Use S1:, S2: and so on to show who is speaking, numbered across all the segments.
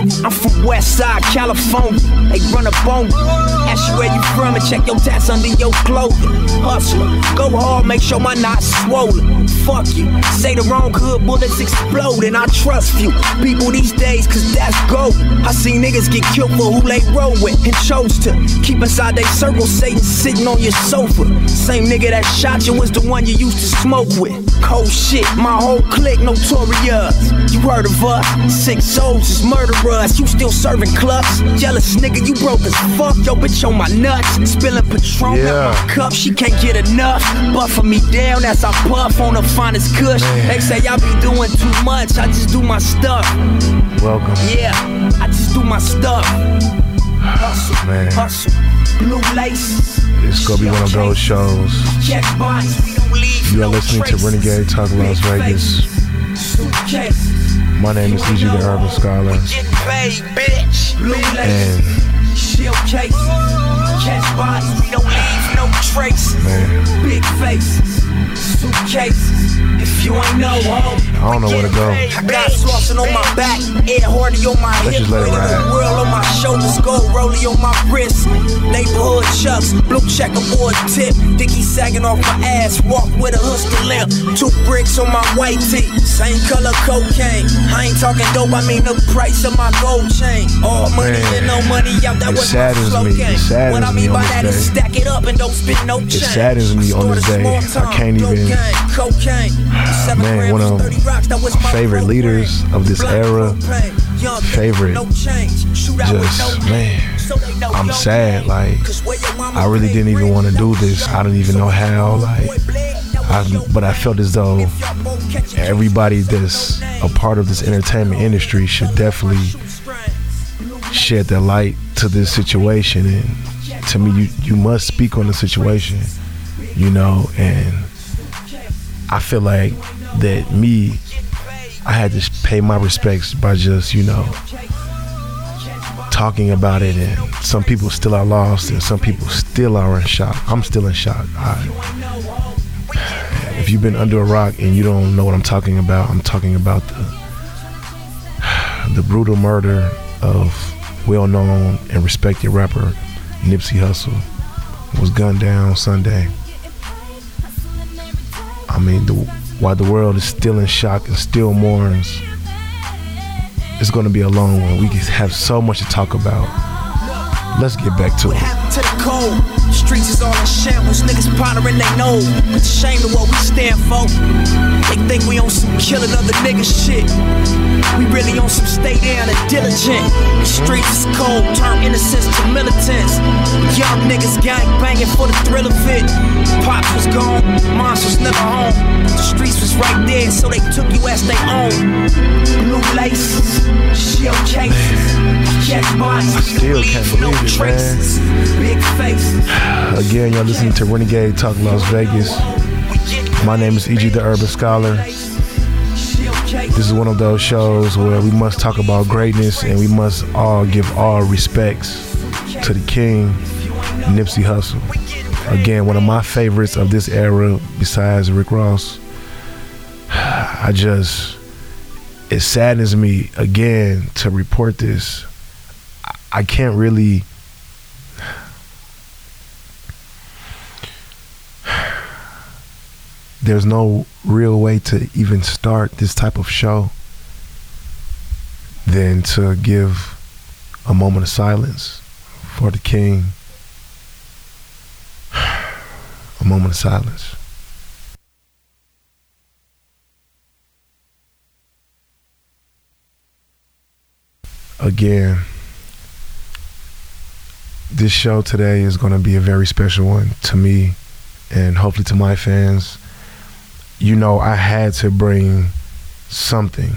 S1: I'm from West Side, California. They run on you. Ask you where you from and check your tats under your clothing. Hustler, go hard, make sure my knot's swollen. Fuck you. Say the wrong hood, bullets explode, and I trust few people these days, cause that's gold. I see niggas get killed for who they roll with and chose to keep inside they circle, Satan sitting on your sofa. Same nigga that shot you was the one you used to smoke with. Cold shit, my whole clique notorious. You heard of us? Six souls is murderers. You still serving clubs? Jealous nigga, you broke as fuck. Yo, bitch on my nuts. Spilling Patron
S2: Yeah.
S1: out my cup. She can't get enough. Buffing me down as I puff on the finest kush. They say I be doing too much. I just do my stuff.
S2: Welcome.
S1: Yeah, I just do my stuff. Hustle,
S2: Man.
S1: hustle. Blue lace.
S2: It's gonna be one of those shows.
S1: Check box. We don't leave
S2: You are listening to. Renegade Talk Las Vegas.
S1: Suitcase.
S2: My name is EG the Urban Scholar. And
S1: Shield case. Catch bodies. We don't leave no traces.
S2: man,
S1: Big faces. Suitcases. If you ain't know, ho.
S2: I don't know where to go.
S1: I got saucing on my back, Ed Hardy on my
S2: Let's
S1: hip,
S2: just let it ride.
S1: the world on my shoulders, gold rollie on my wrist, neighborhood chucks, blue checkerboard tip, Dickie sagging off my ass, walk with a hustle limp, two bricks on my white tee, same color cocaine. I ain't talking dope, I mean the price of my gold chain. All money
S2: Man,
S1: and no money out, that
S2: it
S1: was my slow
S2: me. It
S1: game.
S2: saddens
S1: What I
S2: me
S1: mean
S2: on
S1: by that is
S2: day.
S1: stack it up and don't spend no change.
S2: saddens me on this day. I can't even-
S1: cocaine, cocaine.
S2: Man, one of
S1: 30 rocks, that was my
S2: favorite leaders of this era. Favorite. Just, man, I'm sad, like, I really didn't even wanna do this. I didn't even know how, like, I, but I felt as though everybody that's a part of this entertainment industry should definitely shed their light to this situation and to me you you must speak on the situation you know and i feel like that me i had to pay my respects by just you know talking about it. And some people still are lost and some people still are in shock. I'm still in shock. I, if you've been under a rock and you don't know what i'm talking about i'm talking about the the brutal murder of well-known and respected rapper Nipsey Hussle. Was gunned down Sunday. I mean, the, while the world is still in shock and still mourns, it's going to be a long one. We have so much to talk about. Let's get back to it.
S1: to the cold? Streets is all in shambles, niggas pondering they know. It's a shame to what we stand for. They think we on some killing other niggas shit. We really on some stay down and diligent. The streets is cold, turn innocence to militants. Young niggas gang banging for the thrill of it. Pops was gone, moms was never home. The streets was right there, so they took you as they own. Blue laces, shield cases, check boxes.
S2: I still can't believe it.
S1: Traces. Big faces.
S2: Again, y'all listening to Renegade Talk Las Vegas. My name is E.G. the Urban Scholar. This is one of those shows where we must talk about greatness and we must all give all respects to the king, Nipsey Hussle. Again, one of my favorites of this era, besides Rick Ross. I just, it saddens me again to report this. I- I can't really. There's no real way to even start this type of show than to give a moment of silence for the king. A moment of silence. Again, this show today is going to be a very special one to me and hopefully to my fans. You know, I had to bring something.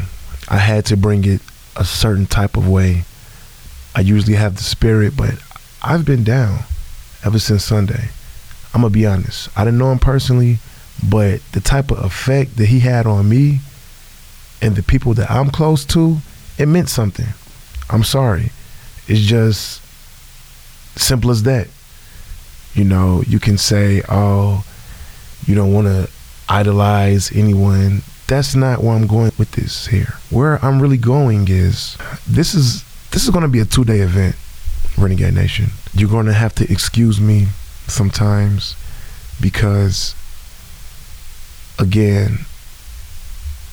S2: I had to bring it a certain type of way. I usually have the spirit, but I've been down ever since Sunday. I'm gonna be honest. I didn't know him personally, but the type of effect that he had on me and the people that I'm close to, it meant something. I'm sorry. It's just simple as that. You know, you can say, oh, you don't want to idolize anyone. That's not where I'm going with this here. Where I'm really going is this is this is going to be a two day event, Renegade Nation. You're going to have to excuse me sometimes because, again,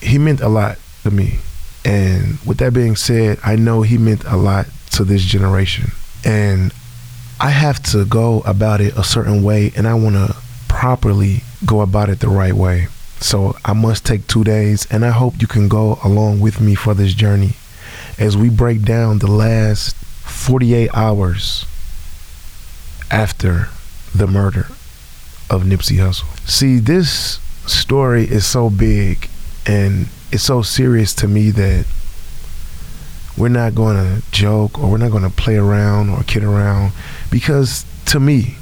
S2: he meant a lot to me. And with that being said, I know he meant a lot to this generation. And I have to go about it a certain way, and I want to properly go about it the right way. So I must take two days, and I hope you can go along with me for this journey as we break down the last 48 hours after the murder of Nipsey Hussle. See, this story is so big and it's so serious to me that we're not going to joke or we're not going to play around or kid around because to me,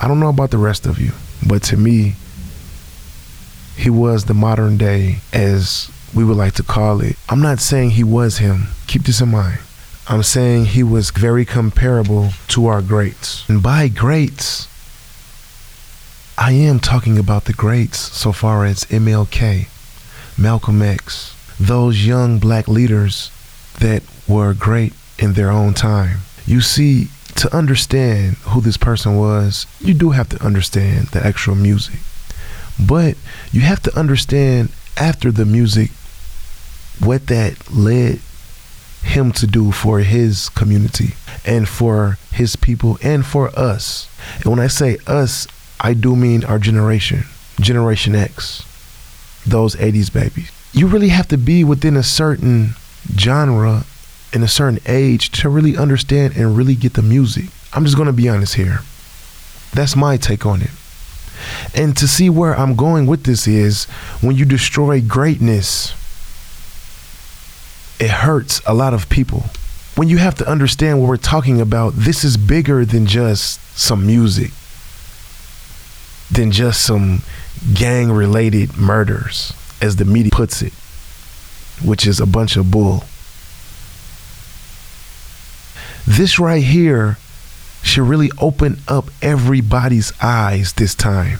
S2: I don't know about the rest of you, but to me, he was the modern day, as we would like to call it. I'm not saying he was him. Keep this in mind. I'm saying he was very comparable to our greats. And by greats, I am talking about the greats so far as MLK, Malcolm X, those young black leaders that were great in their own time. You see, to understand who this person was, you do have to understand the actual music. But you have to understand after the music what that led him to do for his community and for his people and for us. And when I say us, I do mean our generation, Generation X, those 80s babies. You really have to be within a certain genre in a certain age to really understand and really get the music. I'm just going to be honest here. That's my take on it. And to see where I'm going with this is when you destroy greatness, it hurts a lot of people. When you have to understand what we're talking about, this is bigger than just some music, than just some gang related murders, as the media puts it, which is a bunch of bull. This right here should really open up everybody's eyes this time.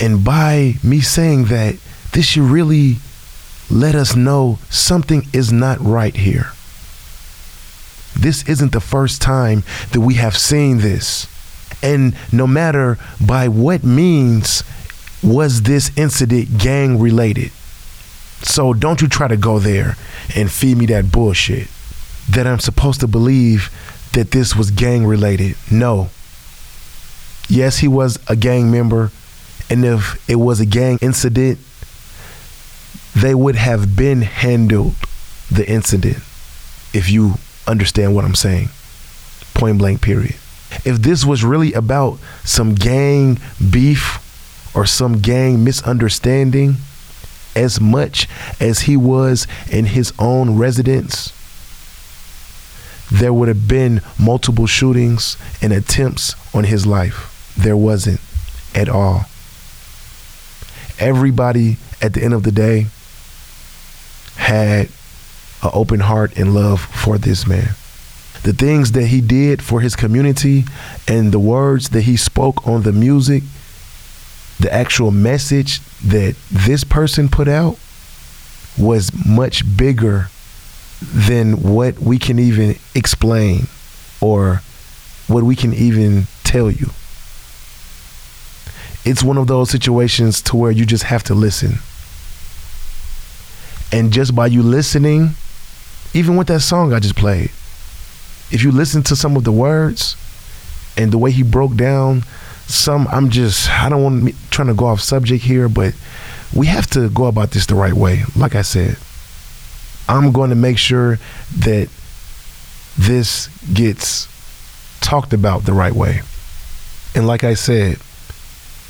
S2: And by me saying that, this should really let us know something is not right here. This isn't the first time that we have seen this. And no matter by what means was this incident gang related. So don't you try to go there and feed me that bullshit that I'm supposed to believe that this was gang related. No. Yes, he was a gang member. And if it was a gang incident, they would have been handled the incident if you understand what I'm saying. Point blank, period. If this was really about some gang beef or some gang misunderstanding, as much as he was in his own residence, there would have been multiple shootings and attempts on his life. There wasn't at all. Everybody at the end of the day had an open heart and love for this man. The things that he did for his community and the words that he spoke on the music, the actual message that this person put out was much bigger than what we can even explain or what we can even tell you. It's one of those situations to where you just have to listen. And just by you listening, even with that song I just played, if you listen to some of the words and the way he broke down some, I'm just, I don't want to trying to go off subject here, but we have to go about this the right way. Like I said, I'm going to make sure that this gets talked about the right way. And like I said,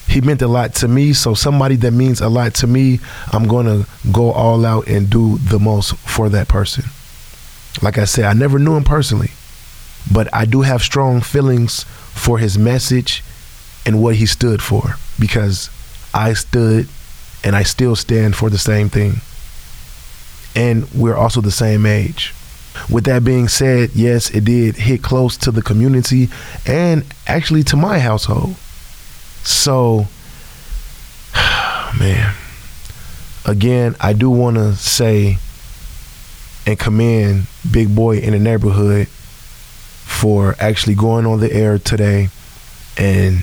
S2: he meant a lot to me. So somebody that means a lot to me, I'm going to go all out and do the most for that person. Like I said, I never knew him personally, but I do have strong feelings for his message and what he stood for. because I stood and I still stand for the same thing. And we're also the same age. With that being said, yes, it did hit close to the community and actually to my household. So, man, again, I do want to say and commend Big Boy in the neighborhood for actually going on the air today and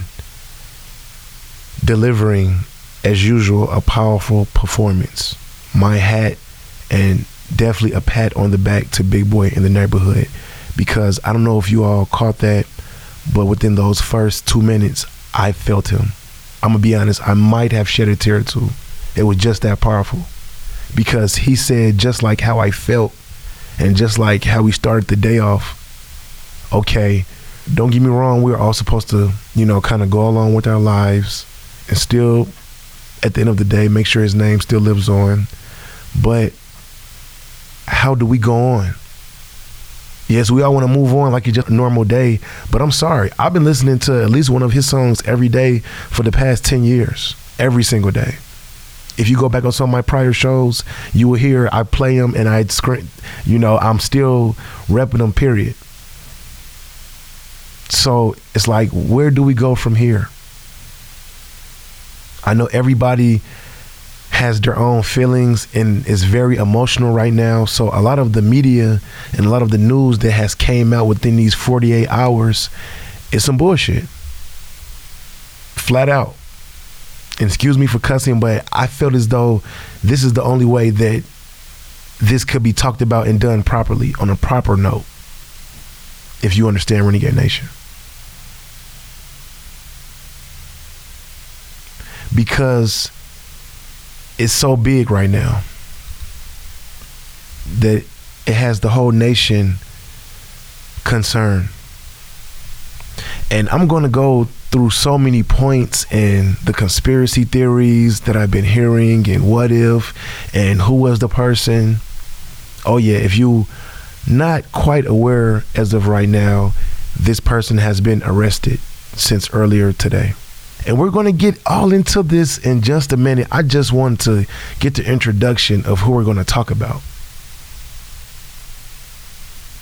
S2: delivering, as usual, a powerful performance. My hat and definitely a pat on the back to Big Boy in the neighborhood because I don't know if you all caught that, but within those first two minutes, I felt him. I'm gonna be honest, I might have shed a tear or two. It was just that powerful because he said just like how I felt and just like how we started the day off. Okay, don't get me wrong, we're all supposed to, you know, kind of go along with our lives and still, at the end of the day, make sure his name still lives on. But how do we go on? Yes, we all want to move on like it's just a normal day, but I'm sorry. I've been listening to at least one of his songs every day for the past 10 years, every single day. If you go back on some of my prior shows, you will hear I play them and I scream, you know, I'm still repping them, period. So it's like, where do we go from here? I know everybody has their own feelings and is very emotional right now. So a lot of the media and a lot of the news that has came out within these 48 hours is some bullshit. Flat out. And excuse me for cussing, but I felt as though this is the only way that this could be talked about and done properly on a proper note. If you understand Renegade Nation. Because is so big right now that it has the whole nation concerned. And I'm going to go through so many points and the conspiracy theories that I've been hearing and what if and who was the person. Oh yeah, if you not quite aware as of right now, this person has been arrested since earlier today. And we're going to get all into this in just a minute. I just want to get the introduction of who we're going to talk about.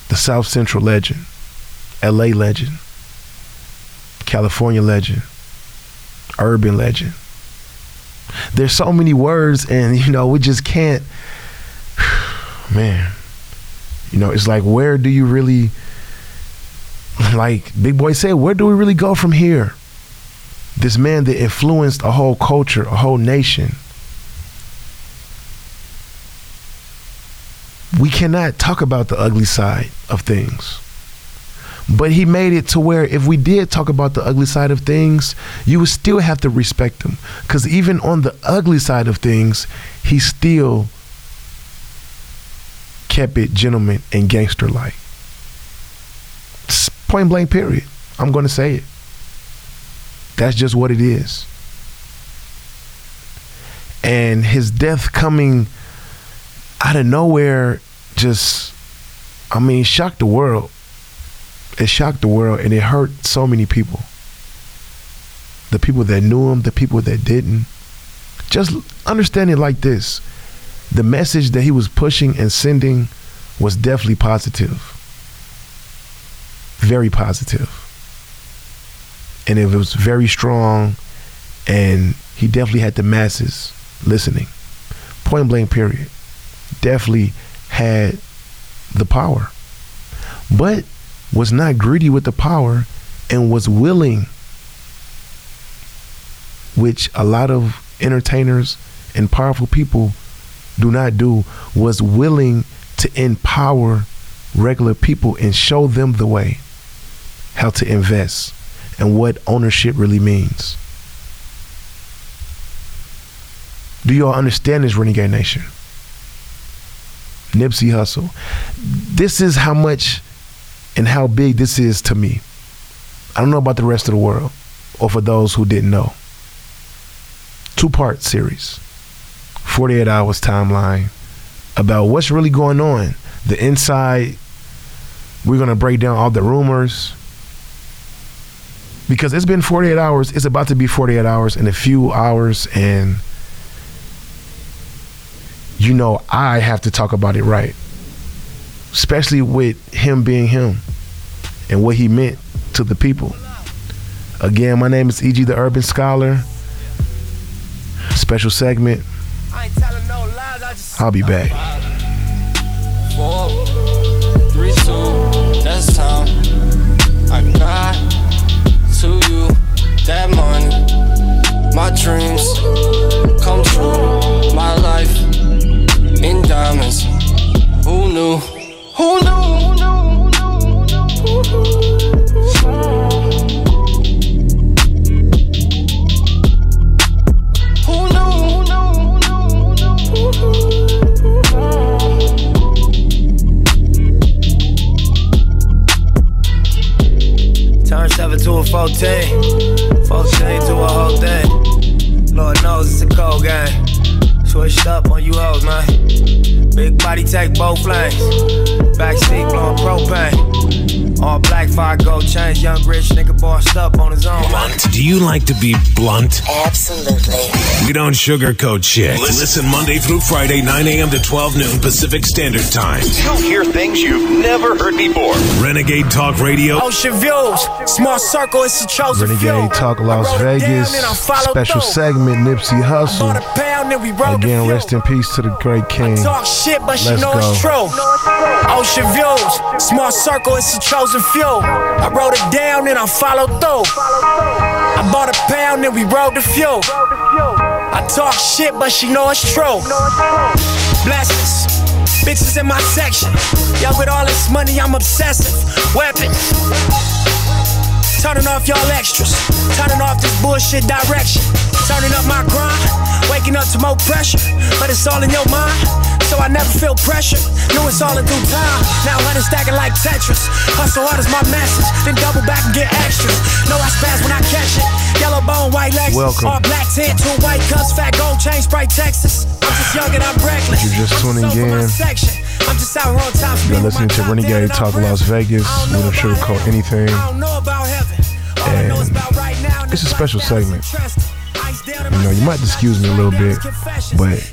S2: The South Central legend, LA legend, California legend, urban legend. There's so many words, and you know, we just can't, man. You know, it's like, where do you really, like Big Boy said, where do we really go from here? This man that influenced a whole culture, a whole nation. We cannot talk about the ugly side of things. But he made it to where if we did talk about the ugly side of things, you would still have to respect him. Because even on the ugly side of things, he still kept it gentleman and gangster like. Point blank, period. I'm going to say it. That's just what it is. And his death coming out of nowhere just, I mean, shocked the world. It shocked the world and it hurt so many people. The people that knew him, the people that didn't. Just understand it like this the message that he was pushing and sending was definitely positive. Very positive and it was very strong, and he definitely had the masses listening. Point blank, period. Definitely had the power, but was not greedy with the power and was willing, which a lot of entertainers and powerful people do not do, was willing to empower regular people and show them the way how to invest and what ownership really means. Do you all understand this Renegade Nation? Nipsey Hussle. This is how much and how big this is to me. I don't know about the rest of the world or for those who didn't know. Two part series, 48 hours timeline about what's really going on. The inside, we're going to break down all the rumors, because it's been 48 hours. It's about to be 48 hours in a few hours, and you know I have to talk about it right, especially with him being him and what he meant to the people. Again, my name is E.G. the Urban Scholar. Special segment. I'll be back.
S1: Four, three, two, that's time. I got that money. My dreams come true. My life in diamonds. Who knew?
S3: You
S4: like to be blunt?
S5: Absolutely.
S4: We don't sugarcoat shit. Listen Monday through Friday, 9 a.m. to 12 noon Pacific Standard Time.
S6: You'll hear things you've never heard before.
S4: Renegade Talk Radio.
S3: Ocean views, small circle, it's a chosen few.
S2: Renegade Talk Las
S3: I wrote it down
S2: Vegas.
S3: and I followed
S2: Special
S3: through.
S2: segment Nipsey
S3: Bought
S2: Hussle.
S3: a pound and we
S2: Again, rest
S3: few.
S2: in peace to the great king.
S3: Talk shit, but she
S2: Let's
S3: know it's true. Ocean views, small circle, it's a chosen few. I wrote it down and I followed through. I bought a pound and we rode the few. I talk shit, but she know it's true. Blessings, bitches in my section. Yo, with all this money, I'm obsessive. Weapons. Turning off y'all extras. Turning off this bullshit direction. Turning up my grind. Waking up to more pressure. But it's all in your mind. So I never feel pressure. Know it's all in due time. Now hundred stacking like Tetris. Hustle hard is my message. Then double back and get extras. Know I spaz when I catch it. Yellow bone, white legs.
S2: Welcome.
S3: All black tint, two white cups, fat gold chain, Sprite Texas. I'm just young and I'm reckless.
S2: You're just tuning
S3: so for my
S2: in.
S3: I'm just out on time.
S2: You're listening to Renegade Talk Las Vegas. We don't sugarcoat anything.
S3: I don't know about heaven. All I know is about right now,
S2: it's a special segment. You know, you might excuse me a little bit, but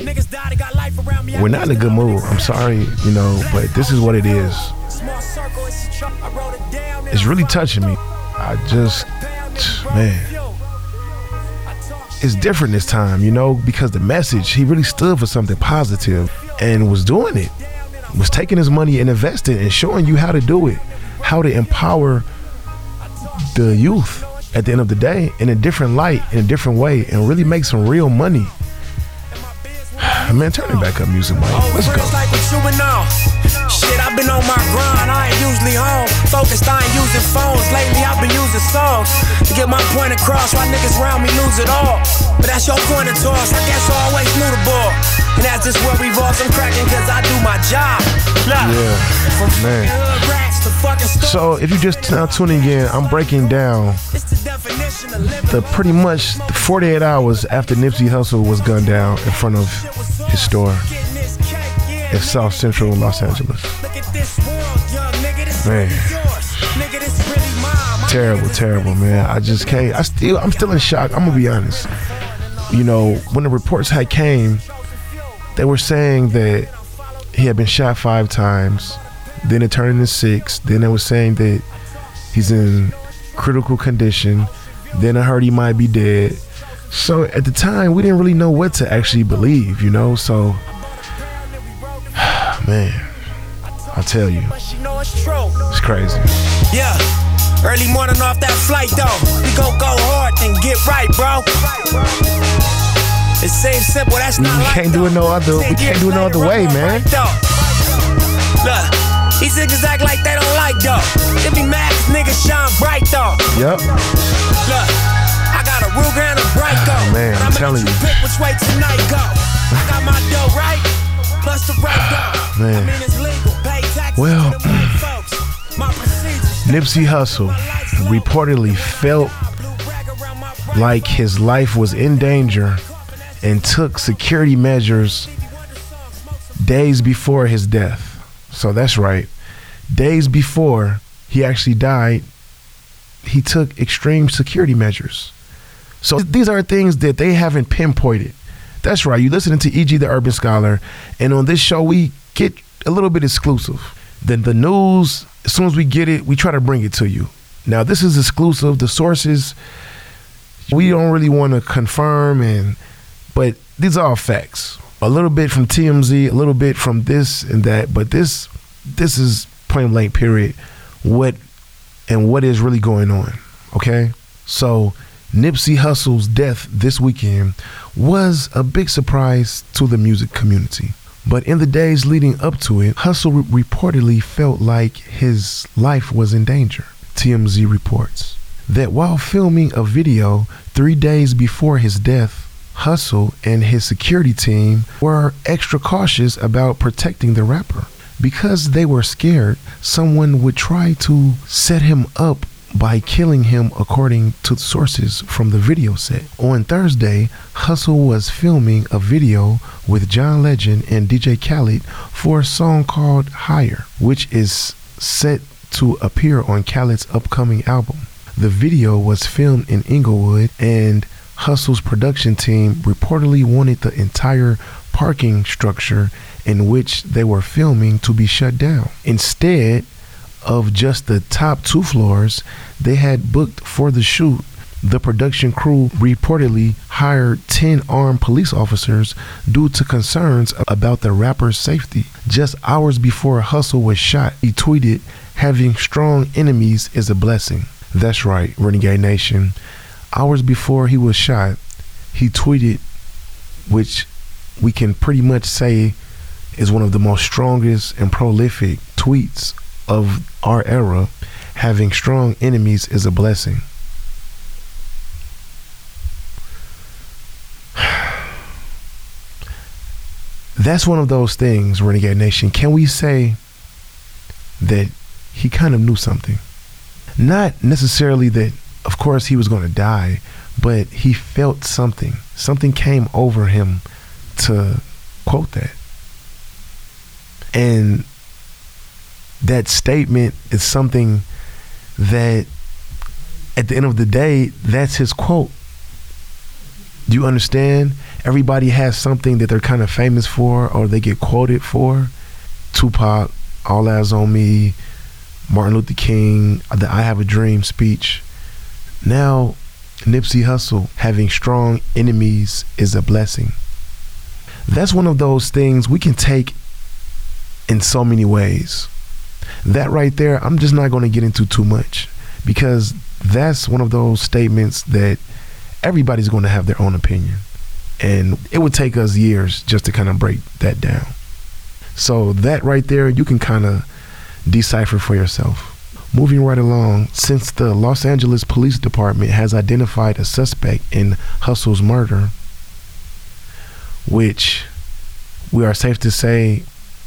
S2: we're not in a good mood. I'm sorry, you know, but this is what it is.
S3: It's
S2: really touching me. I just, man, it's different this time, you know, because the message, he really stood for something positive and was doing it, was taking his money and investing and showing you how to do it, how to empower the youth at the end of the day in a different light, in a different way, and really make some real money. Man, turn it back up, music, man. Let's go.
S3: Like what you been on. Shit, I've been on my grind. I ain't usually home. Focused, I ain't using phones. Lately, I've been using songs to get my point across. Why niggas around me lose it all? But that's your point of toss. I guess I always knew the ball. And that's just where revolves. I'm cracking cause I do my job. Look,
S2: Yeah, man.
S3: hood rats to fucking stores.
S2: So if you just now tuning in, I'm breaking down
S3: the
S2: pretty much 48 hours after Nipsey Hussle was gunned down in front of his store in South Central Los Angeles. Man. Terrible, terrible, man. I just can't. I still, I'm still in shock. I'm gonna be honest. You know, when the reports had came, they were saying that he had been shot five times. Then it turned into six. Then they were saying that he's in critical condition. Then I heard he might be dead. So at the time, we didn't really know what to actually believe, you know. So, man, I'll tell you,
S3: But she know it's
S2: crazy.
S3: Yeah. Early morning off that flight though. We gon' go hard and get right, bro. It seems simple, that's not
S2: We
S3: like
S2: can't do it no other- we can't do it no other way, man.
S3: Look, these niggas act like they don't like though. They be mad 'cause niggas shine bright though.
S2: Yep.
S3: Look, I got a real grand and bright go.
S2: Ah,
S3: man,
S2: I'm
S3: I'ma
S2: telling you.
S3: Pick which way tonight go. I got my dough right, plus the right ah, dough.
S2: Man.
S3: I mean it's legal. Pay taxes
S2: Well,
S3: to the white folks. My.
S2: Nipsey Hussle reportedly felt like his life was in danger and took security measures days before his death. So that's right. Days before he actually died, he took extreme security measures. So these are things that they haven't pinpointed. That's right. You're listening to EG the Urban Scholar, and on this show we get a little bit exclusive. Then the news, as soon as we get it, we try to bring it to you. Now this is exclusive. The sources we don't really want to confirm, and but these are all facts. A little bit from TMZ, a little bit from this and that, but this this is point blank period. What and what is really going on? Okay, so Nipsey Hussle's death this weekend was a big surprise to the music community. But in the days leading up to it, Hussle re- reportedly felt like his life was in danger. TMZ reports that while filming a video three days before his death, Hussle and his security team were extra cautious about protecting the rapper. Because they were scared, someone would try to set him up by killing him, according to sources from the video set. On Thursday, Hussle was filming a video with John Legend and DJ Khaled for a song called Higher, which is set to appear on Khaled's upcoming album. The video was filmed in Inglewood, and Hussle's production team reportedly wanted the entire parking structure in which they were filming to be shut down. Instead of just the top two floors they had booked for the shoot, the production crew reportedly hired 10 armed police officers due to concerns about the rapper's safety. Just hours before Hussle was shot, he tweeted, Having strong enemies is a blessing. That's right, Renegade Nation. Hours before he was shot, he tweeted, which we can pretty much say is one of the most strongest and prolific tweets of our era. Having strong enemies is a blessing. That's one of those things, Renegade Nation. Can we say that he kind of knew something? Not necessarily that, of course, he was going to die, but he felt something. Something came over him to quote that. And that statement is something that at the end of the day, that's his quote. Do you understand? Everybody has something that they're kind of famous for or they get quoted for. Tupac, All Eyez on Me, Martin Luther King, the I Have a Dream speech. Now, Nipsey Hussle having strong enemies is a blessing. That's one of those things we can take in so many ways. That right there, I'm just not going to get into too much because that's one of those statements that everybody's going to have their own opinion. And it would take us years just to kind of break that down. So, that right there, you can kind of decipher for yourself. Moving right along, since the Los Angeles Police Department has identified a suspect in Hussle's murder, which we are safe to say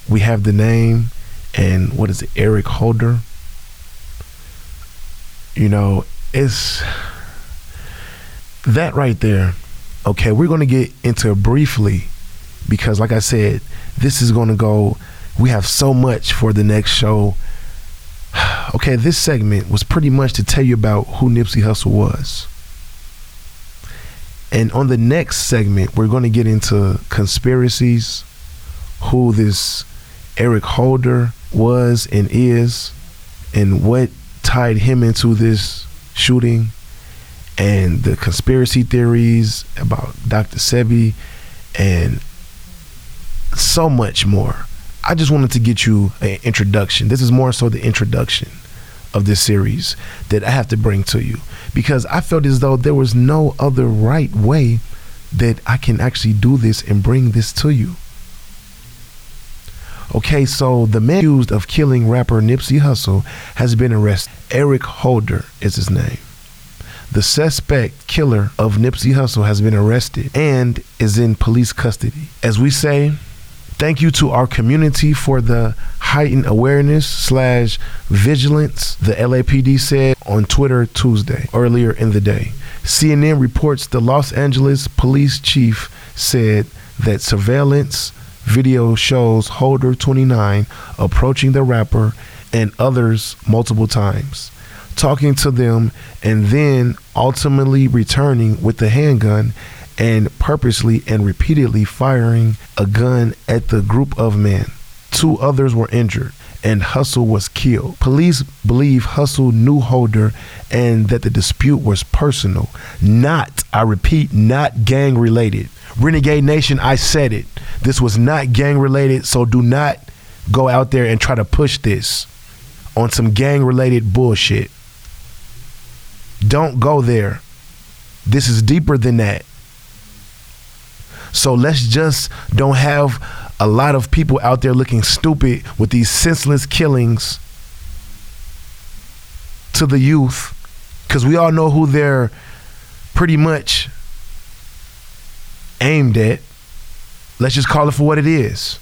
S2: we have the name and what is it, Eric Holder. You know, it's that right there. Okay, we're going to get into it briefly because, like I said, this is going to go. We have so much for the next show. Okay, this segment was pretty much to tell you about who Nipsey Hussle was. And on the next segment, we're going to get into conspiracies, who this Eric Holder was and is, and what tied him into this shooting, and the conspiracy theories about Dr. Sebi, and so much more. I just wanted to get you an introduction. This is more so the introduction of this series that I have to bring to you because I felt as though there was no other right way that I can actually do this and bring this to you. Okay, so the man accused of killing rapper Nipsey Hussle has been arrested. Eric Holder is his name. The suspect killer of Nipsey Hussle has been arrested and is in police custody. As we say, thank you to our community for the heightened awareness slash vigilance, the LAPD said on Twitter Tuesday, earlier in the day. CNN reports the Los Angeles police chief said that surveillance video shows Holder 29 approaching the rapper and others multiple times. talking to them, and then ultimately returning with the handgun and purposely and repeatedly firing a gun at the group of men. Two others were injured and Hussle was killed. Police believe Hussle knew Holder and that the dispute was personal, not, I repeat, not gang related. Renegade Nation, I said it. This was not gang related, so do not go out there and try to push this on some gang related bullshit. Don't go there. This is deeper than that. So let's just don't have a lot of people out there looking stupid with these senseless killings to the youth because we all know who they're pretty much aimed at. Let's just call it for what it is.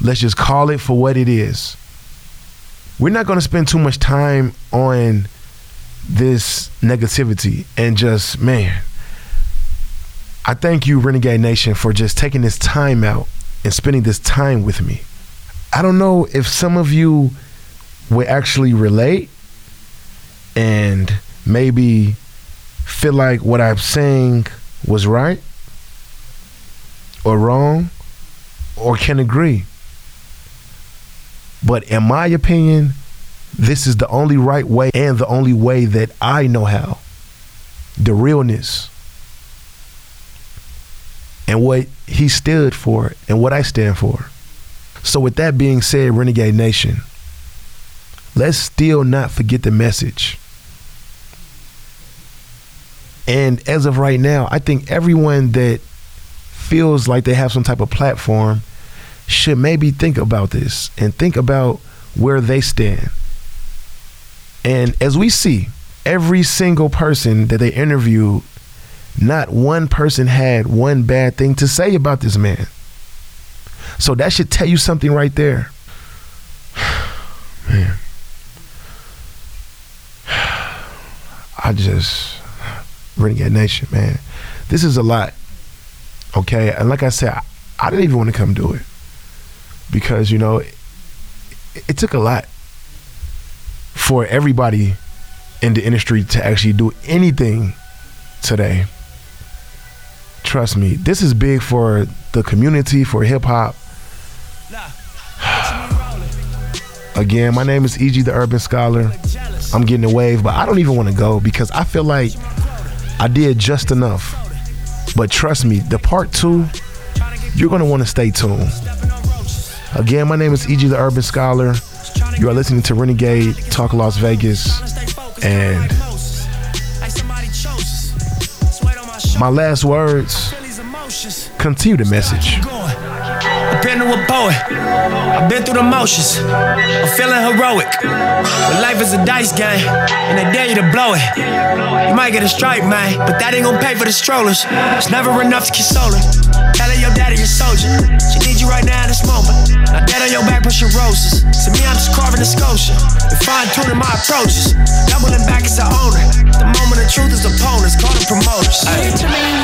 S2: Let's just call it for what it is. We're not going to spend too much time on this negativity and just, man, I thank you, Renegade Nation, for just taking this time out and spending this time with me. I don't know if some of you would actually relate and maybe feel like what I'm saying was right or wrong or can agree. But in my opinion, this is the only right way and the only way that I know how. The realness and what he stood for and what I stand for. So, with that being said, Renegade Nation, let's still not forget the message. And as of right now, I think everyone that feels like they have some type of platform should maybe think about this and think about where they stand. And as we see, every single person that they interviewed not one person had one bad thing to say about this man. So that should tell you something right there. man. I just Renegade Nation, man. This is a lot. Okay. And like I said, I, I didn't even want to come do it. Because, you know, it, it took a lot for everybody in the industry to actually do anything today Trust me, this is big for the community, for hip hop. Again, my name is EG the Urban Scholar. I'm getting a wave, but I don't even want to go because I feel like I did just enough. But trust me, the part two, you're going to want to stay tuned. Again, my name is EG the Urban Scholar. You are listening to Renegade Talk Las Vegas. And my last words continue the message.
S3: Been to a poet. I've been through the motions. I'm feeling heroic. But life is a dice game, and they dare you to blow it. You might get a strike, man, but that ain't gonna pay for the strollers. It's never enough to console her. Tell her your daddy a soldier. She needs you right now in this moment. Now dead on your back, pushing roses. To me, I'm just carving a sculpture. And fine tuning my approaches. Doubling back as an owner. The moment of truth is opponents, call them promoters.
S7: Hey.